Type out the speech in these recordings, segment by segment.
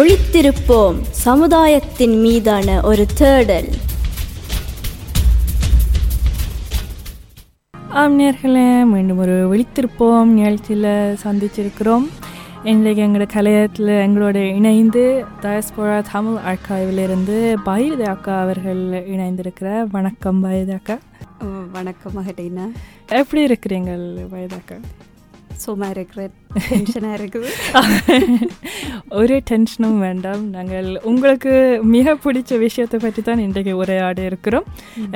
விழித்திருப்போம். சமுதாயத்தின் மீதான ஒரு தேடல். ஆம் நேர்களே மீண்டும் ஒரு விழித்திருப்போம் நிகழ்ச்சியில் சந்திச்சிருக்கிறோம். இன்றைக்கு எங்களோட கலையத்தில் எங்களோட இணைந்து தயஸ்போரா தமிழ் ஆர்காய்விலிருந்து பைரதி அக்கா அவர்கள் இணைந்திருக்கிற. வணக்கம் பைரதி அக்கா. வணக்கம் மகடீனா எப்படி இருக்கிறீங்கள் பைரதி அக்கா? சும்மா இருக்கிறேன் டென்ஷனாக இருக்குது. ஒரு டென்ஷனும் வேண்டாம். நாங்கள் உங்களுக்கு மிக பிடிச்ச விஷயத்தை பற்றி தான் இன்றைக்கு உரையாடி இருக்கிறோம்.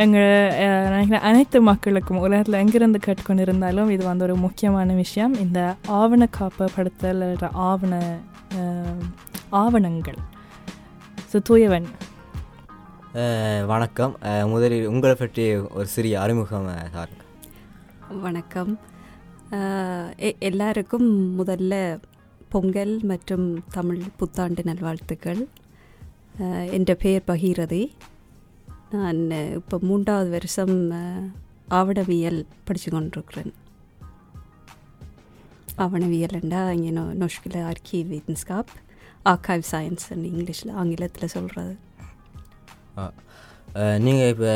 எங்கள் அனைத்து மக்களுக்கும் உலகத்தில் எங்கிருந்து கேட்டுக்கொண்டு இருந்தாலும் இது வந்து ஒரு முக்கியமான விஷயம். இந்த ஆவண காப்பப்படுத்தல் அல்லது ஆவண ஆவணங்கள். ஸோ தூயவன். வணக்கம். முதலில் உங்களை பற்றி ஒரு சிறிய அறிமுகம் தாருங்க வணக்கம். எல்லாருக்கும் முதல்ல பொங்கல் மற்றும் தமிழ் புத்தாண்டு நல்வாழ்த்துக்கள். என்ற பெயர் பகீரதி. நான் இப்போ மூன்றாவது வருஷம் ஆவணவியல் படித்து கொண்டிருக்கிறேன். ஆவணவியல்ண்டா இங்கே நோ நொஷ்கில் ஆர்கிவ் வித்ன்ஸ்காப் ஆர்கைவ் சயின்ஸ் இங்கிலீஷில் ஆங்கிலத்தில் சொல்கிறது நீங்கள் இப்போ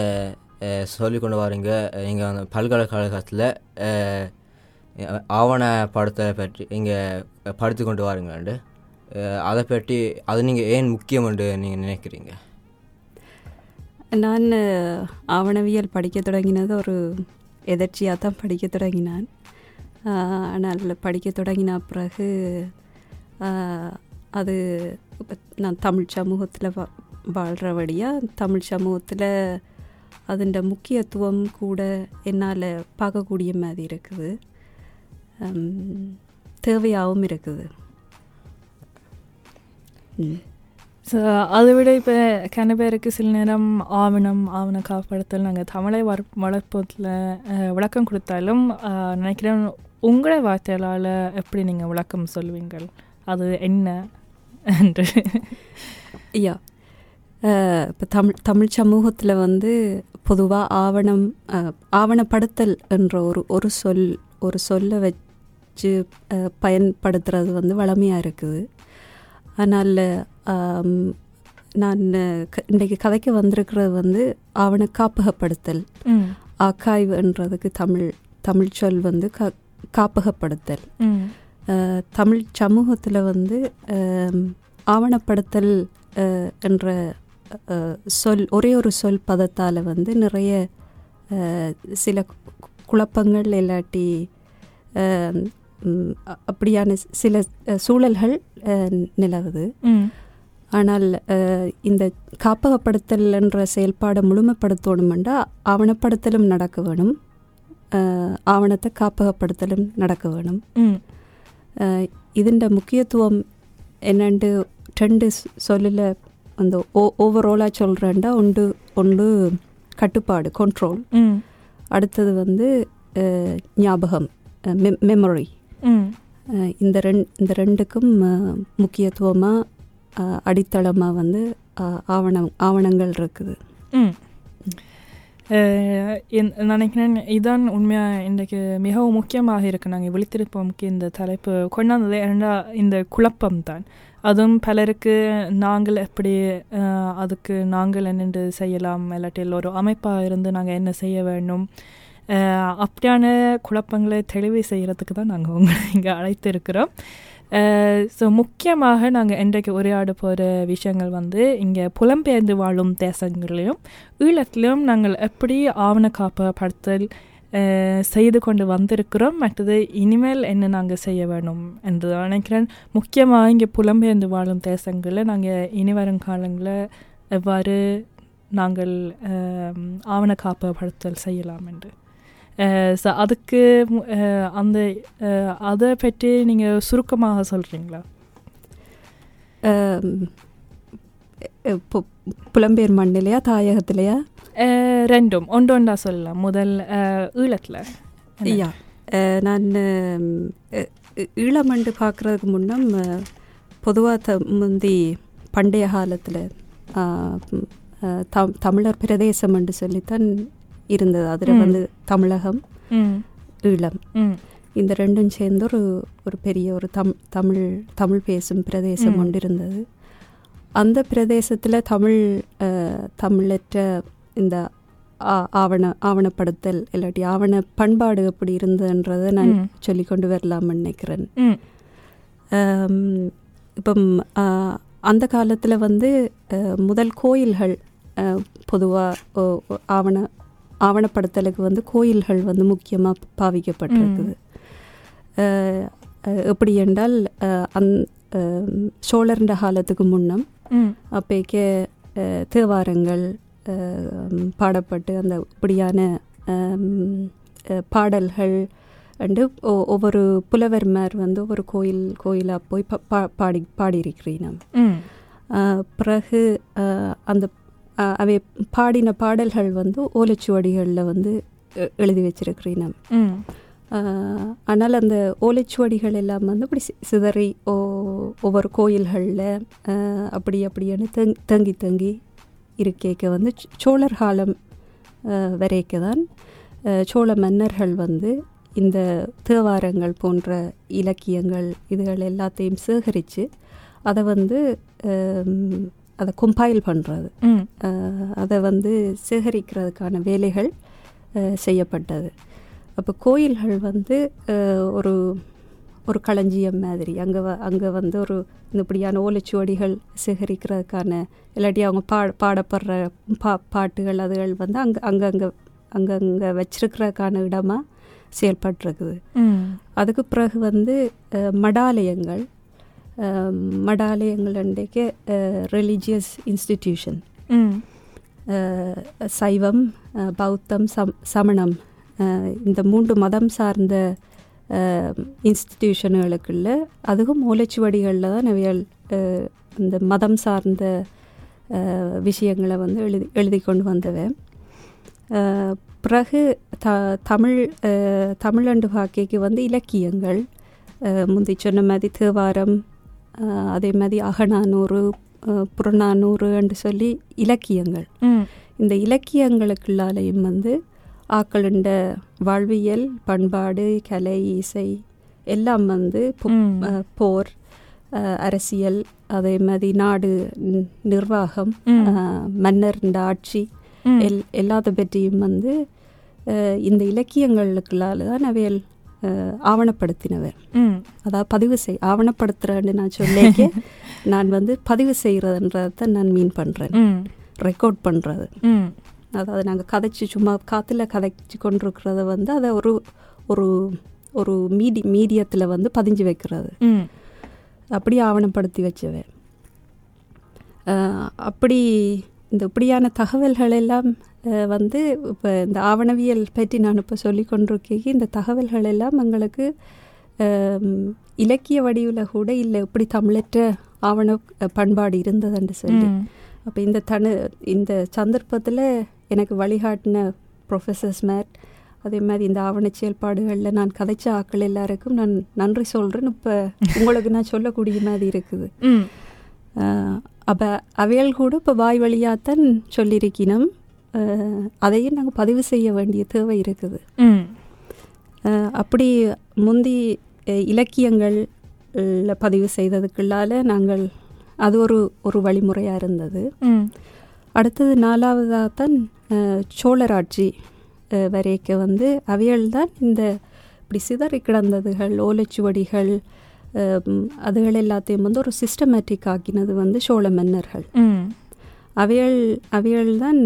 சொல்லிக்கொண்டு வரீங்க. நீங்கள் பல்கலைக்கழகத்தில் ஆவண படத்தை பற்றி இங்கே படித்து கொண்டு வாருங்களாண்டு. அதை பற்றி அது நீங்கள் ஏன் முக்கியம் என்று நீங்கள் நினைக்கிறீங்க? நான் ஆவணவியல் படிக்க தொடங்கினது ஒரு எதர்ச்சியாக தான் படிக்க தொடங்கினான். ஆனால் படிக்க தொடங்கின பிறகு அது நான் தமிழ் சமூகத்தில் வா வாழ்கிறபடியாக தமிழ் சமூகத்தில் அதன் முக்கியத்துவம் கூட என்னால் பார்க்கக்கூடிய மாதிரி இருக்குது. தேவையாகவும் இருக்குது. ஸோ அதை விட இப்போ கன பேருக்கு சில நேரம் ஆவணம் ஆவண காப்படுத்தல் நாங்கள் தமிழை வர் வளர்ப்பதில் விளக்கம் கொடுத்தாலும் நினைக்கிறேன் உங்களை வார்த்தைகளால் எப்படி நீங்கள் விளக்கம் சொல்வீங்கள்? அது என்ன என்று. ஐயா இப்போ தமிழ் தமிழ் சமூகத்தில் வந்து பொதுவாக ஆவணம் ஆவணப்படுத்தல் என்ற ஒரு ஒரு சொல் ஒரு சொல்லை வச்சு பயன்படுத்துறது வந்து வளமையாக இருக்குது. ஆம், நான் இன்றைக்கு கதைக்கு வந்திருக்கிறது வந்து ஆவண காப்பகப்படுத்தல். ஆக்காய்வுன்றதுக்கு தமிழ் தமிழ் சொல் வந்து கா காப்பகப்படுத்தல். தமிழ் சமூகத்தில் வந்து ஆவணப்படுத்தல் என்ற சொல் ஒரே ஒரு சொல் பதத்தால் வந்து நிறைய சில குழப்பங்கள் இல்லாட்டி அப்படியான சில சூழல்கள் நிலவுது. ஆனால் இந்த காப்பகப்படுத்தல் என்ற செயல்பாடை முழுமைப்படுத்தணுமெண்டா ஆவணப்படுத்தலும் நடக்க வேணும். ஆவணத்தை காப்பகப்படுத்தலும் நடக்க வேணும். இதன் முக்கியத்துவம் என்னண்டு ட்ரெண்டு சொல்லில் அந்த ஓ ஓவரோலாக சொல்கிறேன்டா உண்டு ஒன்று கட்டுப்பாடு கண்ட்ரோல் அடுத்தது வந்து ஞாபகம் மெமரி இந்த ரெண் இந்த ரெண்டுக்கும் முக்கியத்துவமாக அடித்தளமாக வந்து ஆவணம் ஆவணங்கள் இருக்குது. நினைக்கிறேன் இதான் உண்மையாக இன்றைக்கு மிகவும் முக்கியமாக இருக்கு. நாங்கள் விழித்திருப்போம்க்கு இந்த தலைப்பு கொண்டாந்தது. ஏன்னா இந்த குழப்பம் தான். அதுவும் பலருக்கு நாங்கள் எப்படி அதுக்கு நாங்கள் என்னென்று செய்யலாம் இல்லாட்டில் ஒரு அமைப்பாக இருந்து நாங்கள் என்ன செய்ய வேண்டும் அப்படியான குழப்பங்களை தெளிவு செய்கிறதுக்கு தான் நாங்கள் உங்களை இங்கே அழைத்து இருக்கிறோம் ஸோ முக்கியமாக நாங்கள் இன்றைக்கு உரையாட போகிற விஷயங்கள் வந்து இங்கே புலம்பெயர்ந்து வாழும் தேசங்களையும் ஈழத்திலும் நாங்கள் எப்படி ஆவண காப்பப்படுத்தல் செய்து கொண்டு வந்திருக்கிறோம் மற்றது இனிமேல் என்ன நாங்கள் செய்ய வேணும் என்று நினைக்கிறேன். முக்கியமாக இங்கே புலம்பெயர்ந்து வாழும் தேசங்களில் நாங்கள் இனி வரும் காலங்களில் எவ்வாறு நாங்கள் ஆவண காப்பப்படுத்தல் செய்யலாம் என்று. ஸோ அதுக்கு அந்த அதை பற்றி நீங்கள் சுருக்கமாக சொல்கிறீங்களா புலம்பெயர் மண்ணிலையா தாயகத்திலையா? ரெண்டும். ஒன்று ஒன்றா சொல்லலாம். முதல் ஈழத்தில். ஐயா நான் ஈழமண்டு பார்க்குறதுக்கு முன்னம் பொதுவாக த முந்தி பண்டைய காலத்தில் தம் தமிழர் பிரதேசம் என்று சொல்லித்தான் இருந்தது. அதில். வந்து தமிழகம் ஈழம் இந்த ரெண்டும் சேர்ந்து ஒரு ஒரு பெரிய ஒரு தம் தமிழ் தமிழ் பேசும் பிரதேசம். ஒன்று இருந்தது. அந்த பிரதேசத்தில் தமிழ் தமிழற்ற இந்த ஆவண ஆவணப்படுத்தல் இல்லாட்டி ஆவண பண்பாடு எப்படி இருந்ததுன்றதை நான் ம். சொல்லிக்கொண்டு வரலாம்னு நினைக்கிறேன். இப்போ அந்த காலத்தில் வந்து முதல் கோயில்கள் பொதுவாக ஆவண ஆவணப்படுத்தலுக்கு வந்து கோயில்கள் வந்து முக்கியமாக பாவிக்கப்பட்டிருக்குது. எப்படி என்றால் அந் சோழர்ன்ற காலத்துக்கு முன்னம் அப்பேக்க தேவாரங்கள் பாடப்பட்டு அந்த இப்படியான பாடல்கள் அண்டு ஒவ்வொரு புலவர்மார் வந்து ஒவ்வொரு கோயில் கோயிலாக போய் பா- பாடி அஹ், பிறகு அந்த அவை பாடின பாடல்கள் வந்து ஓலைச்சுவடிகளில் வந்து எழுதி வச்சிருக்கிறீனம் ம். ஆஹ் ஆனால் அந்த ஓலைச்சுவடிகள் எல்லாம் வந்து இப்படி சி- சிதறி ஓ ஒவ்வொரு கோயில்களில் அப்படி அப்படின்னு தங் தங்கி தங்கி இருக்கேக்க வந்து சோழர் காலம் வரைக்க தான் சோழ மன்னர்கள் வந்து இந்த தேவாரங்கள் போன்ற இலக்கியங்கள் இதுகள் எல்லாத்தையும் சேகரித்து அதை வந்து அதை கம்பைல் பண்ணுறது அதை வந்து சேகரிக்கிறதுக்கான வேலைகள் செய்யப்பட்டது. அப்போ கோயில்கள் வந்து ஒரு ஒரு களஞ்சியம் மாதிரி. அங்கே வ அங்கே வந்து ஒரு இப்படியான ஓலைச்சுவடிகள் சேகரிக்கிறதுக்கான இல்லாட்டி அவங்க பா பாடப்படுற பா பாட்டுகள் அதுகள் வந்து அங்கே அங்கங்கே அங்கங்கே வச்சிருக்கிறதுக்கான இடமா செயல்பட்டிருக்குது. அதுக்கு பிறகு வந்து மடாலயங்கள் ரிலீஜியஸ் இன்ஸ்டிடியூஷன் ம் சைவம் பௌத்தம் சம் சமணம் இந்த மூன்று மதம் சார்ந்த இன்ஸ்டிடியூஷனுகளுக்குள்ள அதுவும் மூலச்சுவடிகளில் தான் அஹ், இந்த மதம் சார்ந்த விஷயங்களை வந்து எழுதி எழுதி கொண்டு வந்தவன் பிறகு த தமிழ் அஹ், தமிழண்டு பாக்கைக்கு வந்து இலக்கியங்கள் முந்தி சொன்ன மாதிரி தேவாரம் அதே மாதிரி அகநானூறு புறநானூறு என்று சொல்லி இலக்கியங்கள். இந்த இலக்கியங்களுக்குள்ளாலையும் வந்து ஆக்களுண்ட வாழ்வியல் பண்பாடு கலை இசை எல்லாம் வந்து போர் அரசியல் அதே மாதிரி நாடு நிர்வாகம் மன்னர் இந்த ஆட்சி. எல் எல்லாத்த பற்றியும் வந்து இந்த இலக்கியங்களுக்குள்ளால தான் அவையல் ஆவணப்படுத்தினவர். அதாவது பதிவு செய் ஆவணப்படுத்துறேன்னு நான் சொல்லிக்க நான் வந்து பதிவு செய்கிறதுன்றதை நான் மீன் பண்ணுறேன் ரெக்கார்ட் பண்ணுறது அதாவது நாங்கள் கதைச்சி சும்மா காற்றுல கதைச்சி கொண்டிருக்கிறத வந்து அதை ஒரு ஒரு ஒரு மீடி மீடியத்தில் வந்து பதிஞ்சு வைக்கிறது. அப்படி ஆவணப்படுத்தி வச்சவன். அப்படி இந்த இப்படியான தகவல்கள் எல்லாம் வந்து இப்போ இந்த ஆவணவியல் பற்றி நான் இப்போ சொல்லி கொண்டிருக்கேன் இந்த தகவல்கள் எல்லாம் எங்களுக்கு இலக்கிய வடிவில் கூட இல்லை இப்படி தமிழற்ற ஆவண பண்பாடு இருந்ததுன்னு சொல்லி. அப்போ இந்த தனு இந்த சந்தர்ப்பத்தில் எனக்கு வழிகாட்டின ப்ரொஃபஸர்ஸ் மேட் அதே மாதிரி இந்த ஆவண செயல்பாடுகளில் நான் கதைச்ச ஆக்கள் எல்லாருக்கும் நான் நன்றி சொல்கிறேன்னு இப்போ உங்களுக்கு நான் சொல்லக்கூடிய மாதிரி இருக்குது. அப்போ அவைகள் கூட இப்போ வாய் வழியாகத்தான் சொல்லியிருக்கணும் அதையும் நாங்கள் பதிவு செய்ய வேண்டிய தேவை இருக்குது. அப்படி முந்தி இலக்கியங்கள்ல பதிவு செய்ததுக்குள்ளால நாங்கள் அது ஒரு ஒரு வழிமுறையாக இருந்தது. அடுத்தது நாலாவதாகத்தான் அஹ், சோழராட்சி வரைக்க வந்து அவைகள் தான் இந்த இப்படி சிதறி கிடந்ததுகள் ஓலைச்சுவடிகள் அதுகள் எல்லாத்தையும் வந்து ஒரு சிஸ்டமேட்டிக் ஆக்கினது வந்து சோழ மன்னர்கள். அவைகள் அவைகள் தான்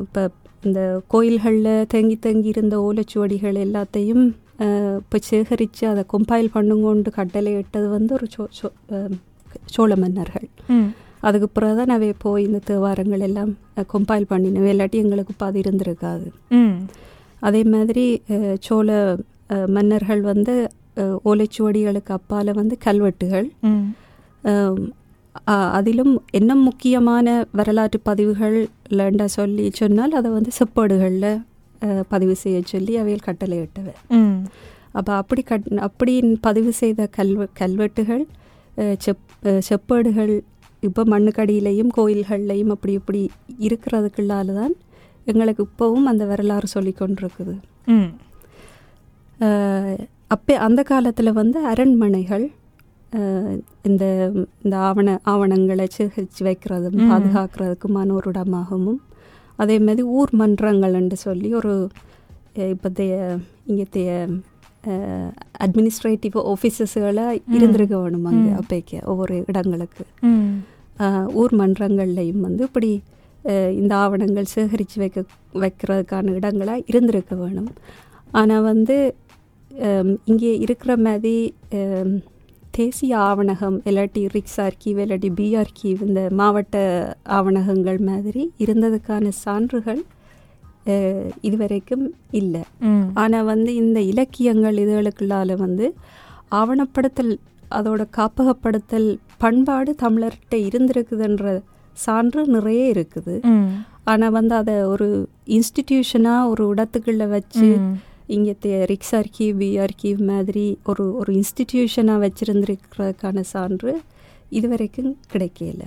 இப்போ இந்த கோயில்களில் தங்கி தங்கி இருந்த ஓலைச்சுவடிகள் எல்லாத்தையும் இப்போ சேகரித்து அதை கம்பைல் பண்ணுங்கொண்டு கட்டளை இட்டது வந்து ஒரு சோ சோ- சோழ மன்னர்கள். அதுக்கு பிறகு தான் அவை போய் இந்த தேவாரங்கள் எல்லாம் கம்பைல் பண்ணினவை இல்லாட்டி எங்களுக்கு இப்போ அது இருந்திருக்காது அதே மாதிரி சோழ மன்னர்கள் வந்து ஓலைச்சுவடிகளுக்கு அப்பால் வந்து கல்வெட்டுகள். அதிலும் என்ன முக்கியமான வரலாற்று பதிவுகள்லண்டா சொல்லி சொன்னால் அதை வந்து செப்பேடுகளில் பதிவு செய்ய சொல்லி அவையில் கட்டளையிட்டவை. ம். அப்போ அப்படி கட் அப்படி பதிவு செய்த கல்வெ கல்வெட்டுகள் செப் செப்பேடுகள் இப்போ மண்ணுக்கடியிலையும் கோயில்கள்லையும் அப்படி இப்படி இருக்கிறதுக்குள்ளால தான் எங்களுக்கு இப்போவும் அந்த வரலாறு சொல்லி கொண்டிருக்குது. அப்போ அந்த காலத்தில் வந்து அரண்மனைகள் இந்த இந்த ஆவண ஆவணங்களை சேகரித்து வைக்கிறதும். பாதுகாக்கிறதுக்குமான ஒரு இடமாகவும் அதே மாதிரி ஊர் மன்றங்கள்னு சொல்லி ஒரு இப்போத்தைய இங்கத்தைய அட்மினிஸ்ட்ரேட்டிவ் ஆஃபீஸர்ஸுகளை இருந்திருக்க வேணும் அங்கே. அப்பைக்கு ஒவ்வொரு இடங்களுக்கு. ஊர் மன்றங்கள்லையும் வந்து இப்படி இந்த ஆவணங்கள் சேகரித்து வைக்க வைக்கிறதுக்கான இடங்களாக இருந்திருக்க வேணும். ஆனால் வந்து இங்கே இருக்கிற மாதிரி தேசிய ஆவணகம் இல்லாட்டி ரிக்ஸ் ஆர்கீவ் இல்லாட்டி பி ஆர்கீவ் இந்த மாவட்ட ஆவணகங்கள் மாதிரி இருந்ததுக்கான சான்றுகள் இதுவரைக்கும் இல்லை. ஆனால் வந்து இந்த இலக்கியங்கள் இதுகளுக்குள்ளால வந்து ஆவணப்படுத்தல் அதோட காப்பகப்படுத்தல் பண்பாடு தமிழர்கிட்ட இருந்திருக்குதுன்ற சான்று நிறைய இருக்குது. ஆனால் வந்து அதை ஒரு இன்ஸ்டிடியூஷனாக ஒரு இடத்துக்குள்ள வச்சு. இங்கே ரிக்ஸ் ஆர்கீவ் பி ஆர்கீவ் மாதிரி ஒரு ஒரு இன்ஸ்டிடியூஷனாக வச்சிருந்திருக்கிறதுக்கான சான்று இதுவரைக்கும் கிடைக்கல.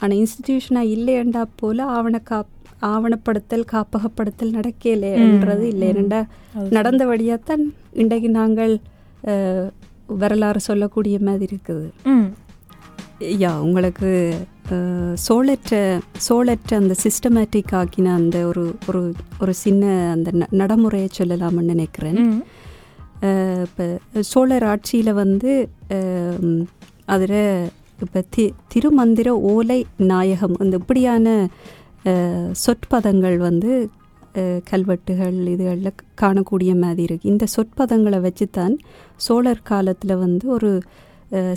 ஆனால் இன்ஸ்டிடியூஷனாக இல்லையண்டா போல ஆவண காப் ஆவணப்படுத்தல் காப்பகப்படுத்தல் நடக்கலைன்றது இல்லை. ஏனெண்டா அது நடந்தபடியாத்தான் இன்றைக்கு நாங்கள் வரலாறு சொல்லக்கூடிய மாதிரி இருக்குது. யா உங்களுக்கு சோழற்ற சோழற்ற அந்த சிஸ்டமேட்டிக் ஆக்கின அந்த ஒரு ஒரு ஒரு சின்ன அந்த ந- நடைமுறையை சொல்லலாம்னு நினைக்கிறேன். இப்போ சோழர் ஆட்சியில் வந்து அதில் இப்போ தி திருமந்திர ஓலை நாயகம் இந்த இப்படியான சொற்பதங்கள் வந்து கல்வெட்டுகள் இதுகளில் காணக்கூடிய மாதிரி இருக்குது இந்த சொற்பதங்களை வச்சுத்தான் சோழர் காலத்தில் வந்து ஒரு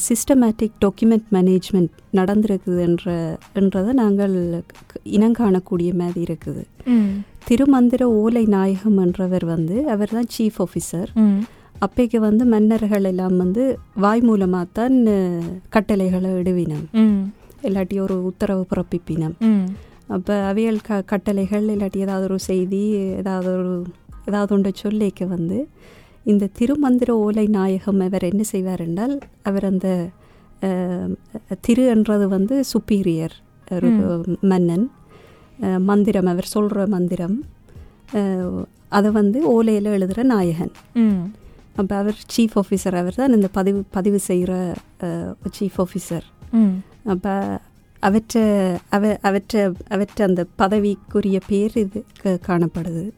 சிஸ்டமேட்டிக் டாக்குமெண்ட் மேனேஜ்மெண்ட் நடந்திருக்குதுன்ற என்றதை நாங்கள் இனங்காணக்கூடிய மாதிரி இருக்குது. திருமந்திர ஓலை நாயகம் என்றவர் வந்து அவர் தான் சீஃப் ஆஃபீஸர் அப்பைக்கு வந்து மன்னர்கள் எல்லாம் வந்து வாய் மூலமாக தான் கட்டளைகளை இடுவினம். இல்லாட்டி ஒரு உத்தரவு பிறப்பிப்பினம். அப்போ அவியல் க கட்டளைகள் இல்லாட்டி ஏதாவது ஒரு செய்தி ஏதாவது ஒரு ஏதாவது ஒன்றை சொல்லிக்க வந்து இந்த திருமந்திர ஓலை நாயகம் அவர் என்ன செய்வார் என்றால் அவர் அந்த திரு என்றது வந்து சுப்பீரியர் ஒரு மன்னன். மந்திரம் அவர் சொல்கிற மந்திரம். அதை வந்து ஓலையில் எழுதுகிற நாயகன். அப்போ அவர் சீஃப் ஆஃபீஸர் அவர் தான் இந்த பதிவு பதிவு செய்கிற சீஃப் ஆஃபீஸர் அப்போ அவற்ற அவ அவற்ற அவற்ற அந்த பதவிக்குரிய பேர் இது க- காணப்படுது.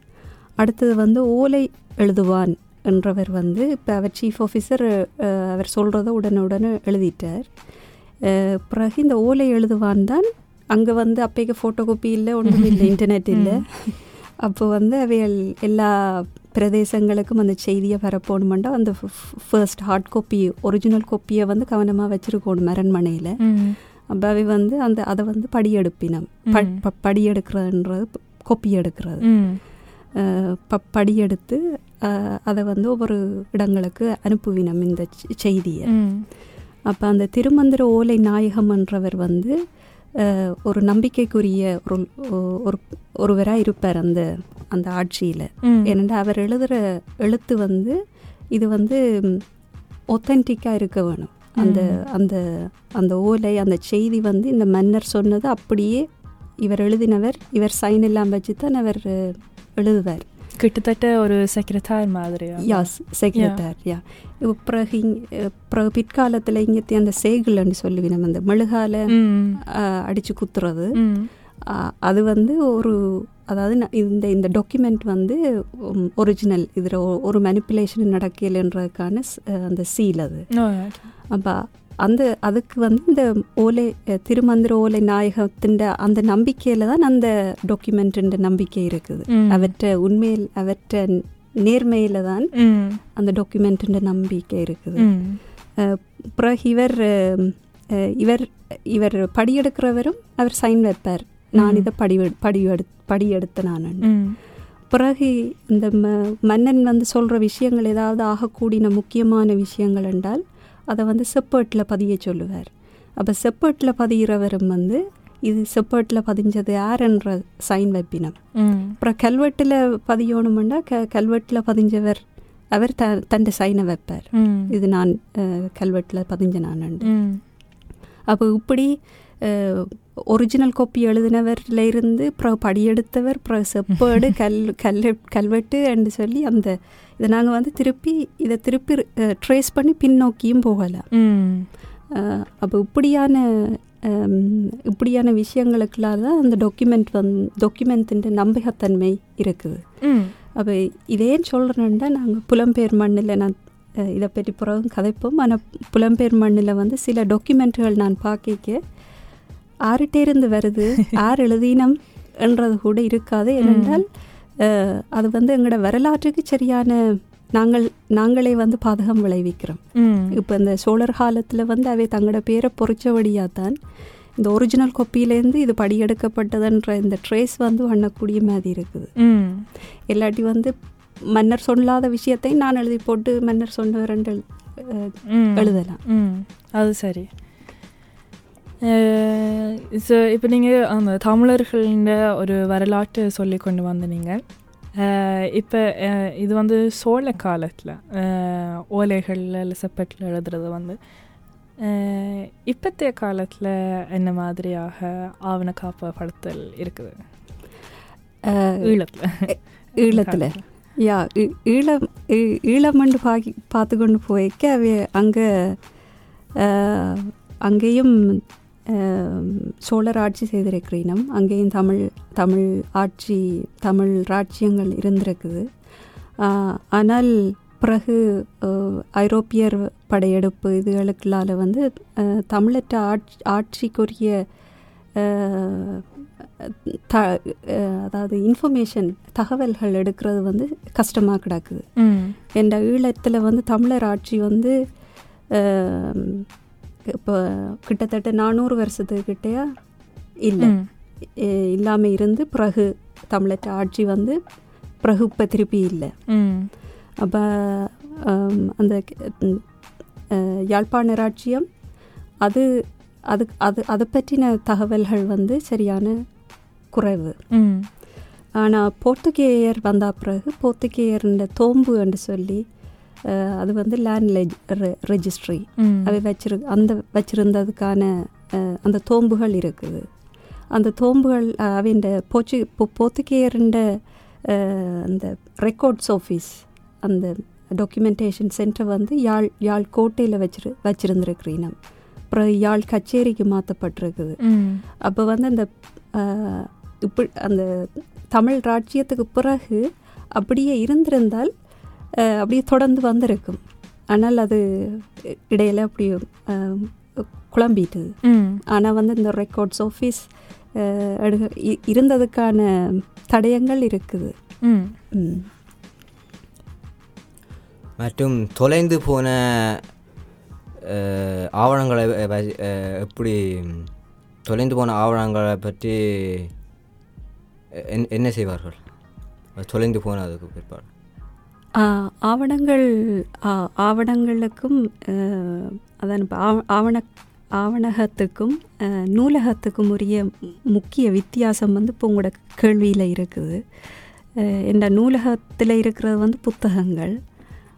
அடுத்தது வந்து ஓலை எழுதுவான். என்றவர் வந்து இப்போ அவர் சீஃப் ஆஃபீஸர் அவர் சொல்கிறத உடனே உடனே எழுதிட்டார் பிறகு இந்த ஓலை எழுதுவான் தான் அங்கே வந்து அப்பைக்கு ஃபோட்டோ காப்பி இல்லை ஒன்றும் இல்லை இன்டர்நெட் இல்லை. அப்போ வந்து அவைகள் எல்லா பிரதேசங்களுக்கும் அந்த செய்தியை பரப்பணுமெண்டா அந்த ஃபர்ஸ்ட் ஹார்ட் காப்பி ஒரிஜினல் காப்பியை வந்து கவனமாக வச்சுருக்கணும் அரண்மனையில். அப்போ அவை வந்து அந்த அதை வந்து படியெடுப்பினம். ப ம். ப- படியெடுக்கிறதுன்றது ப- கொப்பி எடுக்கிறது ப படியெடுத்து அதை வந்து ஒவ்வொரு இடங்களுக்கு அனுப்புவினம் இந்த செய்தியை. அப்போ அந்த திருமந்திர ஓலை நாயகம் என்றவர் வந்து ஒரு நம்பிக்கைக்குரிய ஒரு ஒரு ஒருவராக இருப்பார் அந்த அந்த ஆட்சியில். ஏனெண்டா அவர் எழுதுகிற எழுத்து வந்து இது வந்து ஒத்தன்டிக்காக இருக்க வேணும். அந்த அந்த அந்த ஓலை அந்த செய்தி வந்து இந்த மன்னர் சொன்னது அப்படியே இவர் எழுதினவர் இவர் சைன் எல்லாம் வச்சு தான் அவர் எழுதுவார். கிட்டத்தட்ட ஒரு செக்ரட்டார் மாதிரியா? யாஸ் செக்ரட்டர் யா பிறகு பிறகு பிற்காலத்தில் இங்கே அந்த சேகுலன்னு சொல்லுவி நம்ம அந்த மெழுகால அடித்து குத்துறது. அது வந்து ஒரு அதாவது இந்த இந்த டாக்குமெண்ட் வந்து ஒரிஜினல் இதில் ஒரு மேனிப்புலேஷன் நடக்கலைன்றதுக்கான அந்த சீல் அது. அப்போ அந்த அதுக்கு வந்து இந்த ஓலை திருமந்திர ஓலை நாயகத்தின் அந்த நம்பிக்கையில் தான் அந்த டாக்குமெண்ட்டுன்ற நம்பிக்கை இருக்குது. அவற்றை உண்மையில் அவற்றை நேர்மையில் தான் அந்த டாக்குமெண்ட்டுன்ற நம்பிக்கை இருக்குது. பிறகு இவர் இவர் இவர் படியெடுக்கிறவரும் அவர் சைன் வைப்பார். நான் இதை படி படி எடு படி எடுத்த நான் பிறகு இந்த ம மன்னன் வந்து சொல்கிற விஷயங்கள் ஏதாவது ஆகக்கூடின முக்கியமான விஷயங்கள் என்றால் அதை வந்து செப்பேட்டில் பதிய சொல்லுவார். அப்போ செப்பேட்டில் பதிகிறவரும் வந்து இது செப்பேட்டில் பதிஞ்சது யாருன்ற சைன் வைப்பினம். அப்புறம் கல்வெட்டில் பதியணுமெண்டா க கல்வெட்டில் பதிஞ்சவர் அவர் த தன் சைனை வைப்பார். இது நான் கல்வெட்டில் பதிஞ்ச நான் அப்போ இப்படி ஒரிஜினல் காப்பி எழுதினவர்ல இருந்து படியெடுத்தவர் அப்புறம் செப்பேடு கல் கல் கல்வெட்டு என்று சொல்லி அந்த இதை நாங்கள் வந்து திருப்பி இதை திருப்பி ட்ரேஸ் பண்ணி பின்னோக்கியும் போகலாம் அப்போ இப்படியான இப்படியான விஷயங்களுக்கெல்லாம் தான் அந்த டாக்குமெண்ட் வந் டாக்குமெண்ட்டின் நம்பகத்தன்மை இருக்குது. அப்போ இதேன்னு சொல்கிறேன்னா நாங்கள் புலம்பெயர் மண்ணில் நான் இதை பற்றி பிறகு கதைப்போம். ஆனால் புலம்பெயர் மண்ணில் வந்து சில டாக்குமெண்ட்டுகள் நான் பார்க்க ஆறுட்டே இருந்து வருது. யார் எழுதினம் என்றது கூட இருக்காது. ஏனென்றால் அது வந்து எங்களோட வரலாற்றுக்கு சரியான நாங்கள் நாங்களே வந்து பாதகம் விளைவிக்கிறோம். இப்போ இந்த சோழர் காலத்தில் வந்து அவை தங்களோட பேரை பொறிச்சபடியாக தான் இந்த ஒரிஜினல் கொப்பியிலேருந்து இது படியெடுக்கப்பட்டதுன்ற இந்த ட்ரேஸ் வந்து பண்ணக்கூடிய மாதிரி இருக்குது. இல்லாட்டி வந்து மன்னர் சொல்லாத விஷயத்தை நான் எழுதி போட்டு மன்னர் சொன்னவரண்டு ம். எழுதலாம். அது சரி. ஸோ இப்போ நீங்கள் அந்த தமிழர்களின் ஒரு வரலாற்று சொல்லி கொண்டு வந்த நீங்கள் இப்போ இது வந்து சோழ காலத்தில் ஓலைகளில் செப்பட்டில் எழுதுறது வந்து இப்பத்தைய காலத்தில் என்ன மாதிரியாக ஆவண காப்பப்படுத்தல் இருக்குது? ஈழத்தில். ஈழத்தில். யா ஈ- ஈழம் ஈ- ஈழமண்டு பாக்கி பார்த்து கொண்டு போய்க்க அவை அங்கே அங்கேயும் சோழர் ஆட்சி செய்திருக்கிறீனம் அங்கேயும் தமிழ் தமிழ் ஆட்சி தமிழ் ராஜ்யங்கள் இருந்திருக்குது. ஆனால் பிறகு ஐரோப்பியர் படையெடுப்பு இதுகளுக்குள்ளால வந்து தமிழற்ற ஆட்சி ஆட்சிக்குரிய த அதாவது இன்ஃபர்மேஷன் தகவல்கள் எடுக்கிறது வந்து கஷ்டமாக கிடக்குது. என்ற ஈழத்தில் வந்து தமிழர் ஆட்சி வந்து இப்போ கிட்டத்தட்ட நானூறு வருஷத்துக்கிட்டேயா இல்லை. இல்லாமல் இருந்து பிறகு தமிழற்ற ஆட்சி வந்து பிறகு இப்போ திருப்பி இல்லை. அப்போ அந்த யாழ்ப்பாண ராஜ்யம் அது அது அது அதை பற்றின தகவல்கள் வந்து சரியான குறைவு. ஆனால் போர்த்துகேயர் வந்த பிறகு போர்த்துகேயர்ன்ற தோம்பு என்று சொல்லி அது வந்து லேண்ட் ரெஜிஸ்ட்ரி ம். அவை வச்சிரு அந்த வச்சிருந்ததுக்கான அந்த தோம்புகள் இருக்குது. அந்த தோம்புகள் அவைண்ட போச்சு போ- போர்த்துகேயர்ன்ற அஹ், அந்த ரெக்கார்ட்ஸ் ஆஃபீஸ் அந்த டாக்குமெண்டேஷன் சென்டர் வந்து யாழ் யாழ் கோட்டையில் வச்சிரு வச்சிருந்துருக்கிறீனம். அப்புறம் யாழ் கச்சேரிக்கு மாற்றப்பட்டிருக்குது அப்போ வந்து அந்த இப்படி அந்த தமிழ் ராஜ்யத்துக்கு பிறகு அப்படியே இருந்திருந்தால் அப்படியே தொடர்ந்து வந்திருக்கும். ஆனால் அது இடையில அப்படி ம். ஆனால் வந்து இந்த ரெக்கார்ட்ஸ் ஆஃபீஸ் இருந்ததுக்கான தடயங்கள் இருக்குது. மற்றும் தொலைந்து போன ஆவணங்களை எப்படி தொலைந்து போன ஆவணங்களை பற்றி என்- என்ன செய்வார்கள்? தொலைந்து போனதுக்கு பிற்பாடு. ஆவணங்கள் ஆ, ஆவணங்களுக்கும் அதான் இப்ப ஆவ- ஆவண ஆவணகத்துக்கும் நூலகத்துக்கும் உரிய முக்கிய வித்தியாசம் வந்து இப்போ உங்களோட கேள்வியில் இருக்குது. இந்த நூலகத்தில் இருக்கிறது வந்து புத்தகங்கள்.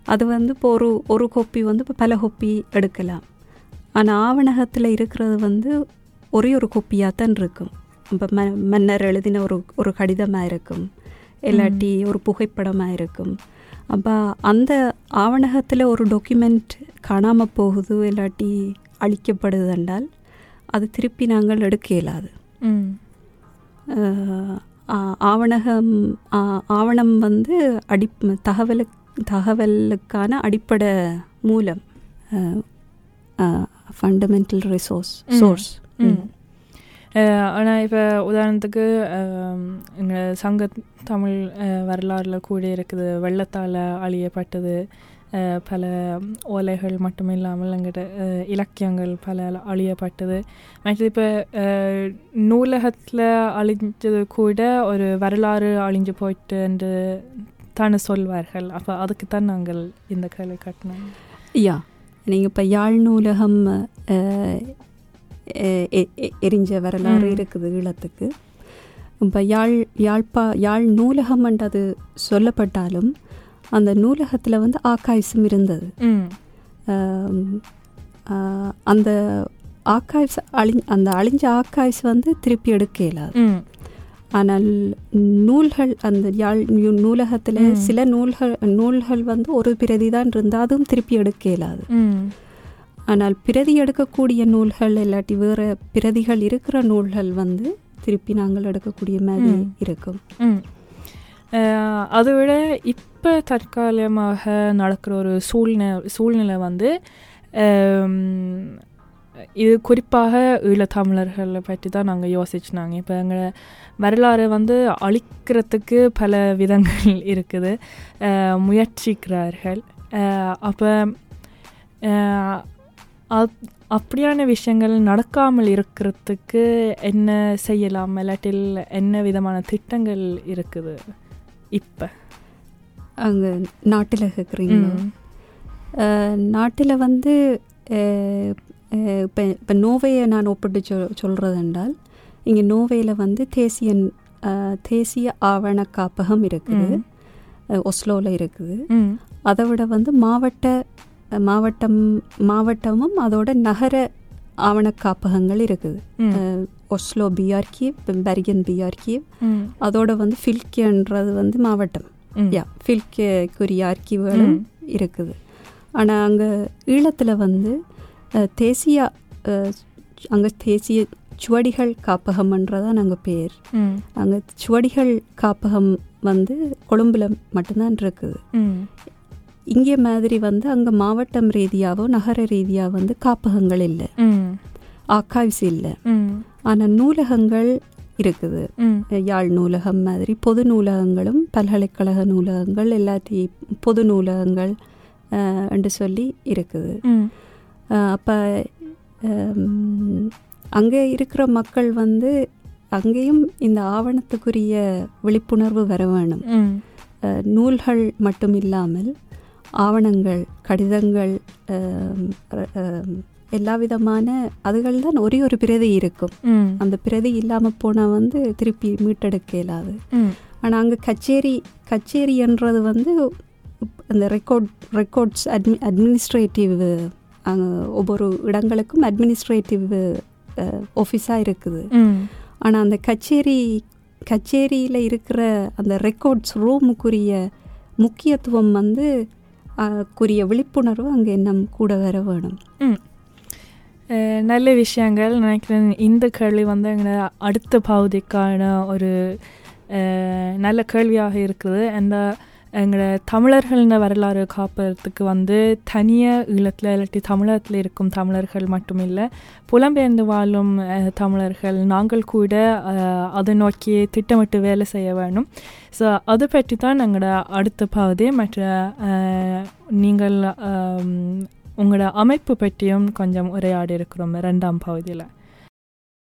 அது வந்து இப்போ ஒரு ஒரு கோப்பி வந்து இப்போ பல கோப்பி எடுக்கலாம். ஆனால் ஆவணகத்தில் இருக்கிறது வந்து ஒரே ஒரு கோப்பியாக தான் இருக்கும். இப்போ ம மன்னர் எழுதின ஒரு ஒரு கடிதமாக இருக்கும். இல்லாட்டி ஒரு புகைப்படமாக இருக்கும். அப்போ அந்த ஆவணகத்தில் ஒரு டாக்குமெண்ட் காணாமல் போகுது இல்லாட்டி அழிக்கப்படுது என்றால் அது திருப்பி நாங்கள் எடுக்க இயலாது. ஆவணகம் ஆவணம் வந்து அடி தகவலு தகவலுக்கான அடிப்படை மூலம் ஃபண்டமெண்டல் ரிசோர்ஸ். சோர்ஸ் ஆனால் இப்போ உதாரணத்துக்கு எங்கள் சங்க தமிழ் வரலாறில் கூட இருக்குது. வெள்ளத்தால் அழியப்பட்டது பல ஓலைகள் மட்டும் இல்லாமல் எங்கிட்ட இலக்கியங்கள் பல அழியப்பட்டது. மற்றது இப்போ நூலகத்தில் அழிஞ்சது கூட ஒரு வரலாறு அழிஞ்சு போயிட்டு என்று தானே சொல்வார்கள். அப்போ அதுக்கு தான் நாங்கள் இந்த கேள்வி கட்டினோம் யா நீங்கள் இப்போ யாழ் நூலகம் எரிஞ்ச வரலாறு. இருக்குது ஈழத்துக்கு. இப்போ யாழ் யாழ்ப்பா யாழ் நூலகம்ன்றது சொல்லப்பட்டாலும் அந்த நூலகத்தில் வந்து ஆக்காய்ஸும் இருந்தது. அந்த ஆர்கைவ்ஸ் அழி அந்த அழிஞ்ச ஆர்கைவ்ஸ் வந்து திருப்பி எடுக்க இயலாது ஆனால் நூல்கள் அந்த யாழ் நூலகத்தில். சில நூல்கள் நூல்கள் வந்து ஒரு பிரதி தான் இருந்தால் அதுவும் திருப்பி எடுக்க இயலாது ஆனால் பிரதி எடுக்கக்கூடிய நூல்கள் இல்லாட்டி வேறு பிரதிகள் இருக்கிற நூல்கள் வந்து திருப்பி நாங்கள் எடுக்கக்கூடிய மாதிரி. இருக்கும். அதை விட இப்போ தற்காலிகமாக நடக்கிற ஒரு சூழ்நிலை சூழ்நிலை வந்து இது குறிப்பாக ஈழத்தமிழர்களை பற்றி தான் நாங்கள் யோசிச்சுனாங்க. இப்போ எங்களை வரலாறு வந்து அழிக்கிறதுக்கு பல விதங்கள் இருக்குது. முயற்சிக்கிறார்கள். அப்போ அப்படியான விஷயங்கள் நடக்காமல் இருக்கிறதுக்கு என்ன செய்யலாம்? இல்லாட்டில் என்ன விதமான திட்டங்கள் இருக்குது இப்போ? அங்கே நாட்டில் இருக்கிறீங்களா நாட்டில் வந்து இப்போ இப்போ நோவையை நான் ஒப்பிட்டு சொல் சொல்கிறது என்றால் இங்கே நோவையில் வந்து தேசிய தேசிய ஆவண காப்பகம் இருக்குது. ஒஸ்லோவில் இருக்குது. அதை விட வந்து மாவட்ட மாவட்டம் மாவட்டமும் அதோட நகர ஆவண காப்பகங்கள் இருக்குது. ஒஸ்லோ பிஆர்கிவ் பெர்கன் பிஆர்கிவ் அதோட வந்து ஃபில்கேன்றது வந்து மாவட்டம். யா ஃபில்கேக்குரிய ஆர்கிவ்களும். இருக்குது. ஆனால் அங்கே ஈழத்தில் வந்து தேசிய அங்கே தேசிய சுவடிகள் காப்பகம்ன்றதான் அங்கே பேர். அங்கே சுவடிகள் காப்பகம் வந்து கொழும்புல மட்டும்தான் இருக்குது. இங்கே மாதிரி வந்து அங்கே மாவட்டம் ரீதியாவோ நகர ரீதியாக வந்து காப்பகங்கள் இல்லை. ம். ஆர்கைவ்ஸ் இல்லை. ஆனால் நூலகங்கள் இருக்குது. யாழ் நூலகம் மாதிரி பொது நூலகங்களும் பல்கலைக்கழக நூலகங்கள் எல்லாத்தையும் பொது நூலகங்கள் என்று சொல்லி இருக்குது. அப்போ அங்கே இருக்கிற மக்கள் வந்து அங்கேயும் இந்த ஆவணத்துக்குரிய விழிப்புணர்வு வர வேணும். நூல்கள் மட்டும் இல்லாமல் ஆவணங்கள் கடிதங்கள் எல்லா விதமான அதுகள் தான் ஒரே ஒரு பிரதி இருக்கும். அந்த பிரதி இல்லாமல் போனால் வந்து திருப்பி மீட்டெடுக்க இயலாது. ஆனால் அங்கே கச்சேரி கச்சேரின்றது வந்து அந்த ரெக்கார்ட் ரெக்கார்ட்ஸ் அட்மி அட்மினிஸ்ட்ரேட்டிவ் அங்கே ஒவ்வொரு இடங்களுக்கும் அட்மினிஸ்ட்ரேட்டிவ் ஆஃபீஸாக இருக்குது. ஆனால் அந்த கச்சேரி கச்சேரியில் இருக்கிற அந்த ரெக்கார்ட்ஸ் ரூமுக்குரிய முக்கியத்துவம் வந்து குறிய விழிப்புணர்வு அங்கே இன்னும் கூட வர வேணும் நல்ல விஷயங்கள் நினைக்கிறேன் இந்த கேள்வி வந்து எங்களை அடுத்த பகுதிக்கான ஒரு நல்ல கேள்வியாக இருக்குது அந்த எங்களோட தமிழர்கள்ன வரலாறு காப்பறதுக்கு வந்து தனியாக ஈழத்தில் இல்லாட்டி தமிழகத்தில் இருக்கும் தமிழர்கள் மட்டும் இல்லை புலம்பெயர்ந்து வாழும் தமிழர்கள் நாங்கள் கூட அதை நோக்கி திட்டமிட்டு வேலை செய்ய வேணும் ஸோ அதை பற்றி தான் எங்களோட அடுத்த பகுதி. மற்ற நீங்கள் உங்களோட அமைப்பு பற்றியும் கொஞ்சம் உரையாடி இருக்கிறோம் ரெண்டாம் பகுதியில்.